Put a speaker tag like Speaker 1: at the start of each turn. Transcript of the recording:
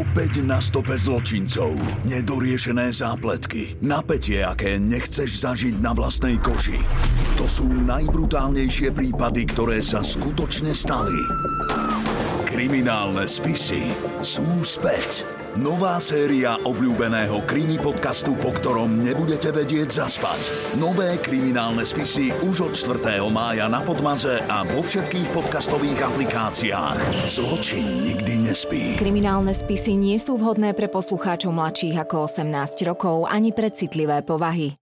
Speaker 1: Opäť na stope zločincov. Nedoriešené zápletky. Napätie, aké nechceš zažiť na vlastnej koži. To sú najbrutálnejšie prípady, ktoré sa skutočne stali. Kriminálne spisy sú späť. Nová séria obľúbeného krimi podcastu, po ktorom nebudete vedieť zaspať. Nové kriminálne spisy už od 4. mája na Podmaze a vo všetkých podcastových aplikáciách. Zločin nikdy nespí.
Speaker 2: Kriminálne spisy nie sú vhodné pre poslucháčov mladších ako 18 rokov ani pre citlivé povahy.